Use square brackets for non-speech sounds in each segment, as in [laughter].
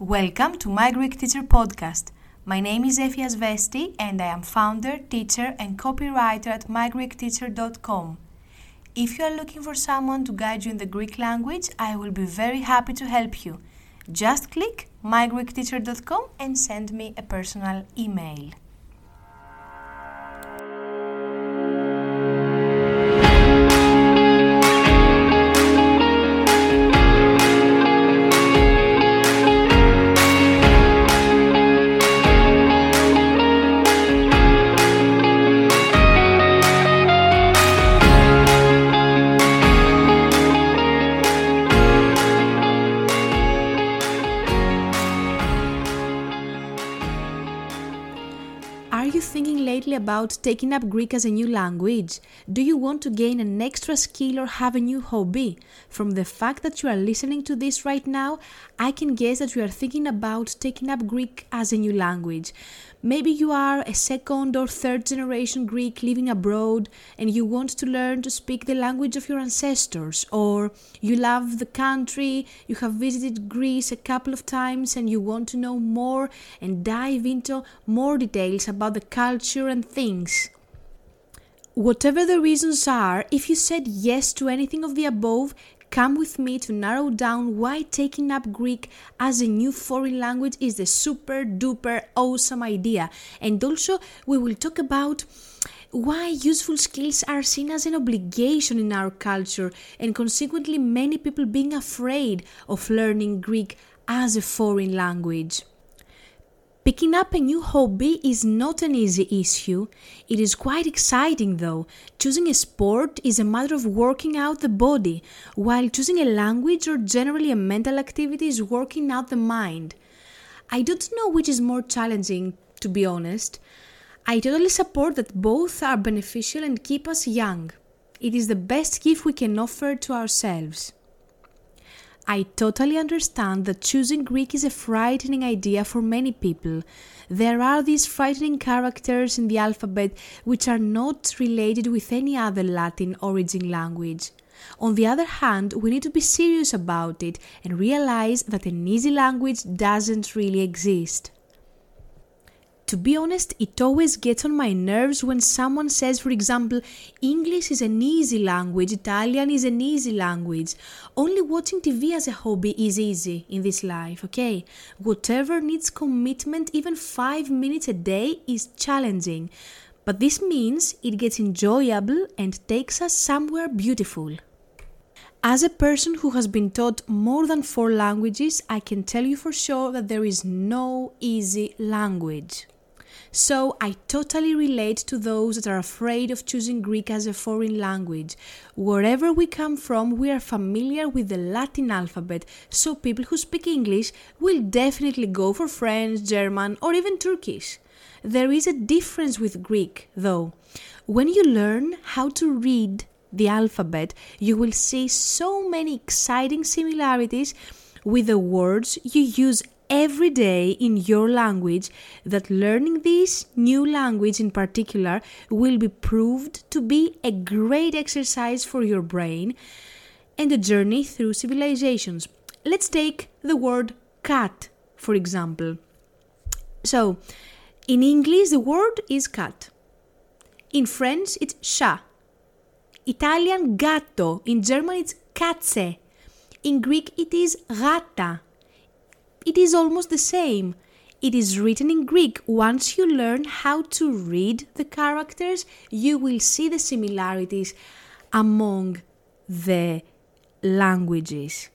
Welcome to my Greek Teacher Podcast. My name is Efia Svesti and I am founder, teacher, and copywriter at mygreekteacher.com. If you are looking for someone to guide you in the Greek language, I will be very happy to help you. Just click mygreekteacher.com and send me a personal email. Thinking lately about taking up Greek as a new language? Do you want to gain an extra skill or have a new hobby? From the fact that you are listening to this right now, I can guess that you are thinking about taking up Greek as a new language. Maybe you are a second or third generation Greek living abroad and you want to learn to speak the language of your ancestors, or you love the country, you have visited Greece a couple of times and you want to know more and dive into more details about the culture and things. Whatever the reasons are, if you said yes to anything of the above, come with me to narrow down why taking up Greek as a new foreign language is a super duper awesome idea. And also, we will talk about why useful skills are seen as an obligation in our culture, and consequently, many people being afraid of learning Greek as a foreign language. Picking up a new hobby is not an easy issue. It is quite exciting though. Choosing a sport is a matter of working out the body, while choosing a language or generally a mental activity is working out the mind. I don't know which is more challenging, to be honest. I totally support that both are beneficial and keep us young. It is the best gift we can offer to ourselves. I totally understand that choosing Greek is a frightening idea for many people. There are these frightening characters in the alphabet which are not related with any other Latin origin language. On the other hand, we need to be serious about it and realize that an easy language doesn't really exist. To be honest, it always gets on my nerves when someone says, for example, English is an easy language, Italian is an easy language. Only watching TV as a hobby is easy in this life, okay? Whatever needs commitment, even five minutes a day, is challenging. But this means it gets enjoyable and takes us somewhere beautiful. As a person who has been taught more than four languages, I can tell you for sure that there is no easy language. So I totally relate to those that are afraid of choosing Greek as a foreign language. Wherever we come from, we are familiar with the Latin alphabet, so people who speak English will definitely go for French, German, or even Turkish. There is a difference with Greek, though. When you learn how to read the alphabet, you will see so many exciting similarities with the words you use every day in your language that learning this new language in particular will be proved to be a great exercise for your brain and a journey through civilizations. Let's take the word cat, for example. So, in English, the word is cat. In French, it's chat. Italian, gatto. In German, it's katze. In Greek, it is gata it is almost the same. It is written in Greek. Once you learn how to read the characters, you will see the similarities among the languages.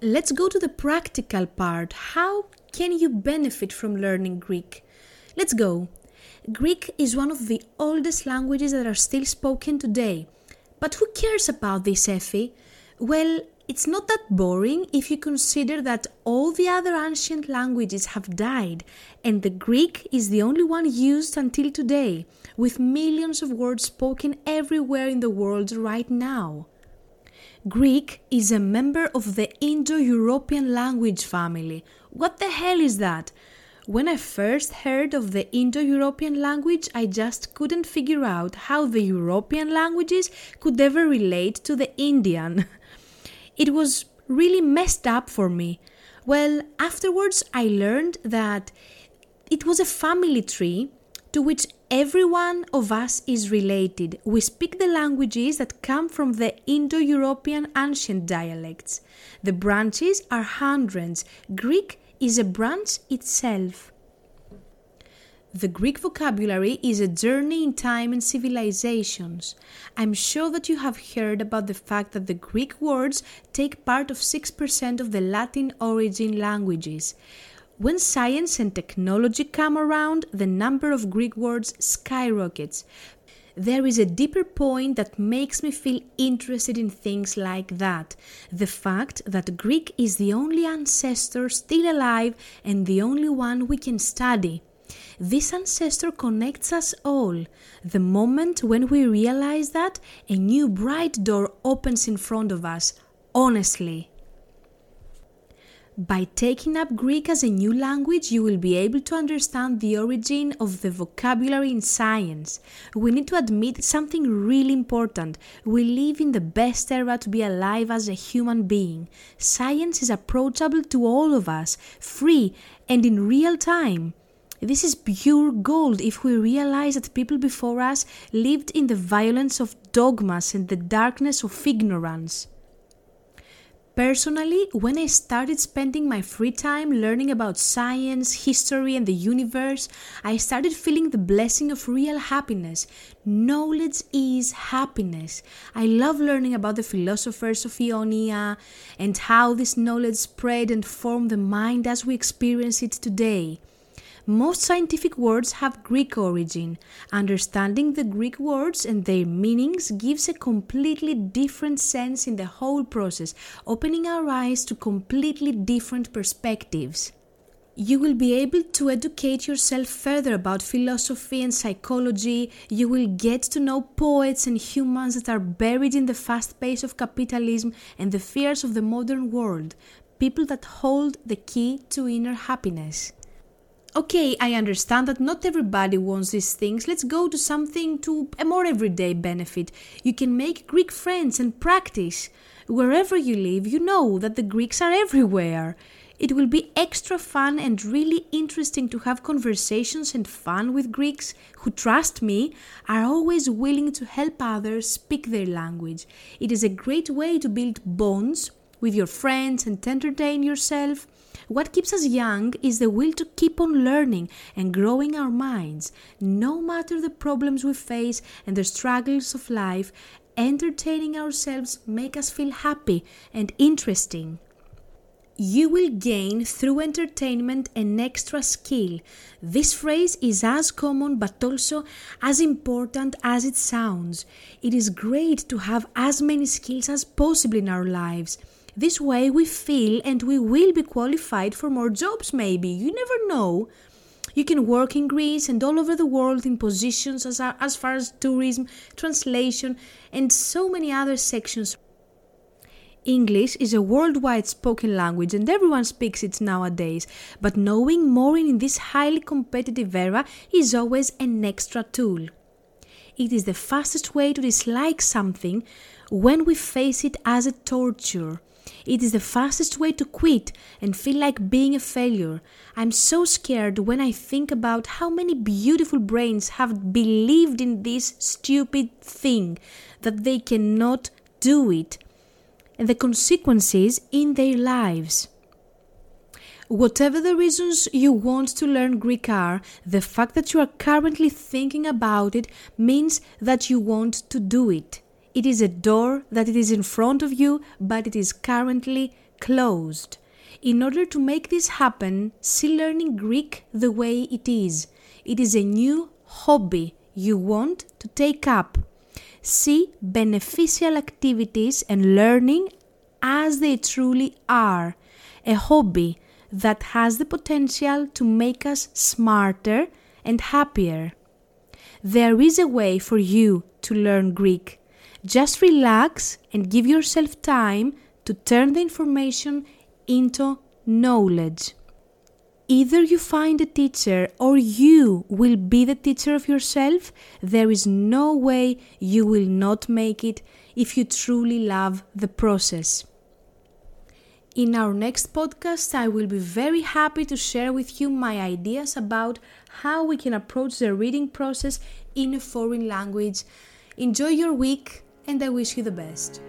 Let's go to the practical part. How can you benefit from learning Greek? Let's go. Greek is one of the oldest languages that are still spoken today. But who cares about this, Effie? Well, it's not that boring if you consider that all the other ancient languages have died and the Greek is the only one used until today, with millions of words spoken everywhere in the world right now. Greek is a member of the Indo European language family. What the hell is that? When I first heard of the Indo European language, I just couldn't figure out how the European languages could ever relate to the Indian. [laughs] It was really messed up for me. Well, afterwards I learned that it was a family tree to which every one of us is related. We speak the languages that come from the Indo European ancient dialects. The branches are hundreds. Greek is a branch itself. The Greek vocabulary is a journey in time and civilizations. I'm sure that you have heard about the fact that the Greek words take part of 6% of the Latin origin languages. When science and technology come around, the number of Greek words skyrockets. There is a deeper point that makes me feel interested in things like that. The fact that Greek is the only ancestor still alive and the only one we can study. This ancestor connects us all. The moment when we realize that, a new bright door opens in front of us, honestly. By taking up Greek as a new language, you will be able to understand the origin of the vocabulary in science. We need to admit something really important. We live in the best era to be alive as a human being. Science is approachable to all of us, free and in real time. This is pure gold if we realize that people before us lived in the violence of dogmas and the darkness of ignorance. Personally, when I started spending my free time learning about science, history, and the universe, I started feeling the blessing of real happiness. Knowledge is happiness. I love learning about the philosophers of Ionia and how this knowledge spread and formed the mind as we experience it today. Most scientific words have Greek origin. Understanding the Greek words and their meanings gives a completely different sense in the whole process, opening our eyes to completely different perspectives. You will be able to educate yourself further about philosophy and psychology. You will get to know poets and humans that are buried in the fast pace of capitalism and the fears of the modern world, people that hold the key to inner happiness. Okay, I understand that not everybody wants these things. Let's go to something to a more everyday benefit. You can make Greek friends and practice. Wherever you live, you know that the Greeks are everywhere. It will be extra fun and really interesting to have conversations and fun with Greeks who, trust me, are always willing to help others speak their language. It is a great way to build bonds with your friends and entertain yourself. What keeps us young is the will to keep on learning and growing our minds. No matter the problems we face and the struggles of life, entertaining ourselves make us feel happy and interesting. You will gain through entertainment an extra skill. This phrase is as common but also as important as it sounds. It is great to have as many skills as possible in our lives. This way we feel and we will be qualified for more jobs, maybe. You never know. You can work in Greece and all over the world in positions as, as far as tourism, translation, and so many other sections. English is a worldwide spoken language and everyone speaks it nowadays, but knowing more in this highly competitive era is always an extra tool. It is the fastest way to dislike something when we face it as a torture. It is the fastest way to quit and feel like being a failure. I'm so scared when I think about how many beautiful brains have believed in this stupid thing that they cannot do it and the consequences in their lives. Whatever the reasons you want to learn Greek are, the fact that you are currently thinking about it means that you want to do it. It is a door that it is in front of you, but it is currently closed. In order to make this happen, see learning Greek the way it is. It is a new hobby you want to take up. See beneficial activities and learning as they truly are. A hobby that has the potential to make us smarter and happier. There is a way for you to learn Greek. Just relax and give yourself time to turn the information into knowledge. Either you find a teacher or you will be the teacher of yourself. There is no way you will not make it if you truly love the process. In our next podcast, I will be very happy to share with you my ideas about how we can approach the reading process in a foreign language. Enjoy your week, and I wish you the best.